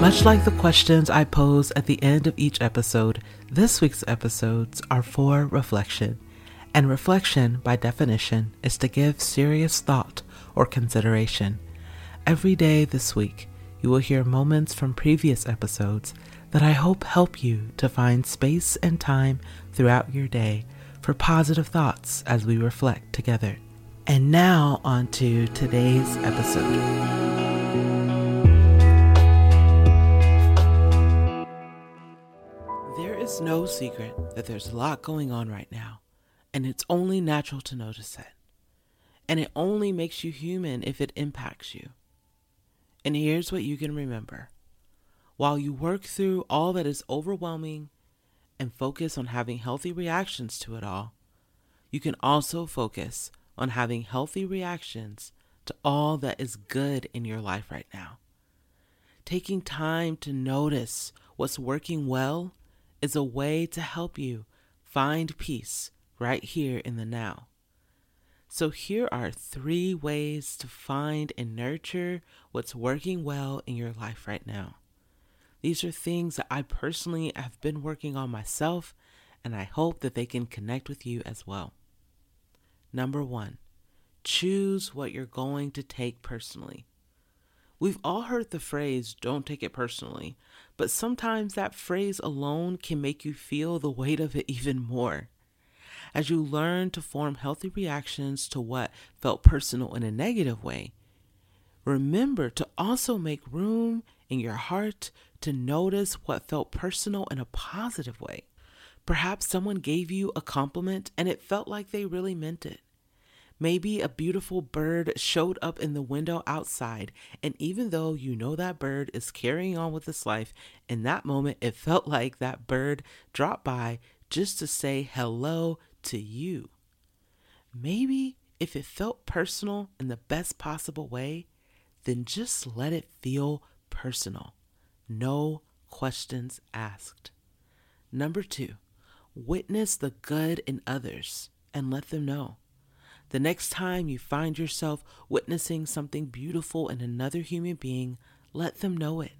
Much like the questions I pose at the end of each episode, this week's episodes are for reflection. And reflection, by definition, is to give serious thought or consideration. Every day this week, you will hear moments from previous episodes that I hope help you to find space and time throughout your day for positive thoughts as we reflect together. And now, on to today's episode. Is no secret that there's a lot going on right now, and it's only natural to notice it. And it only makes you human if it impacts you. And here's what you can remember while you work through all that is overwhelming and focus on having healthy reactions to it all, you can also focus on having healthy reactions to all that is good in your life right now. Taking time to notice what's working well is a way to help you find peace right here in the now. So, here are three ways to find and nurture what's working well in your life right now. These are things that I personally have been working on myself, and I hope that they can connect with you as well. Number one, choose what you're going to take personally. We've all heard the phrase, don't take it personally, but sometimes that phrase alone can make you feel the weight of it even more. As you learn to form healthy reactions to what felt personal in a negative way, remember to also make room in your heart to notice what felt personal in a positive way. Perhaps someone gave you a compliment and it felt like they really meant it. Maybe a beautiful bird showed up in the window outside, and even though you know that bird is carrying on with its life, in that moment it felt like that bird dropped by just to say hello to you. Maybe if it felt personal in the best possible way, then just let it feel personal. No questions asked. Number two, witness the good in others and let them know. The next time you find yourself witnessing something beautiful in another human being, let them know it.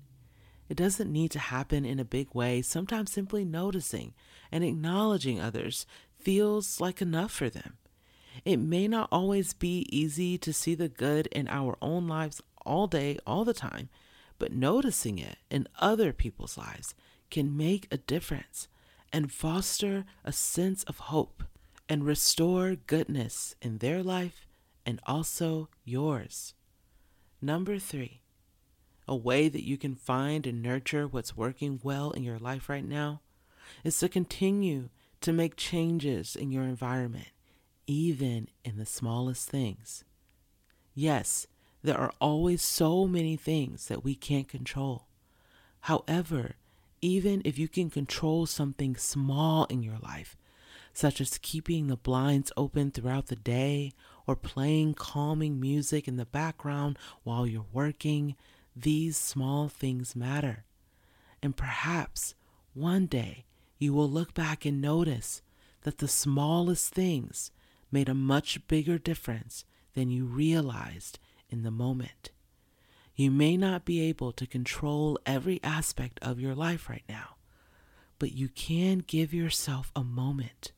It doesn't need to happen in a big way. Sometimes simply noticing and acknowledging others feels like enough for them. It may not always be easy to see the good in our own lives all day, all the time, but noticing it in other people's lives can make a difference and foster a sense of hope and restore goodness in their life and also yours. Number three, a way that you can find and nurture what's working well in your life right now is to continue to make changes in your environment, even in the smallest things. Yes, there are always so many things that we can't control. However, even if you can control something small in your life, such as keeping the blinds open throughout the day or playing calming music in the background while you're working, these small things matter. And perhaps one day you will look back and notice that the smallest things made a much bigger difference than you realized in the moment. You may not be able to control every aspect of your life right now, but you can give yourself a moment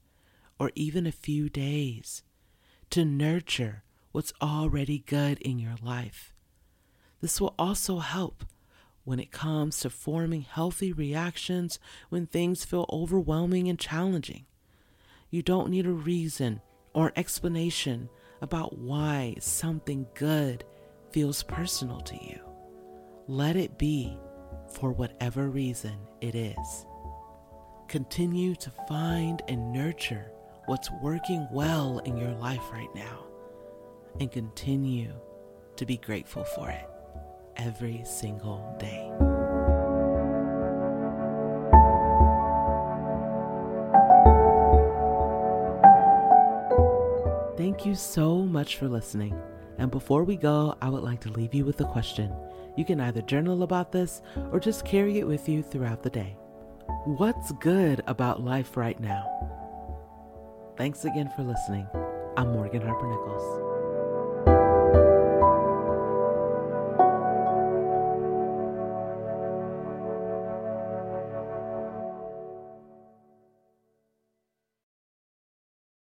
or even a few days to nurture what's already good in your life. This will also help when it comes to forming healthy reactions when things feel overwhelming and challenging. You don't need a reason or explanation about why something good feels personal to you. Let it be for whatever reason it is. Continue to find and nurture what's working well in your life right now and continue to be grateful for it every single day. Thank you so much for listening. And before we go, I would like to leave you with a question. You can either journal about this or just carry it with you throughout the day. What's good about life right now? Thanks again for listening. I'm Morgan Harper Nichols.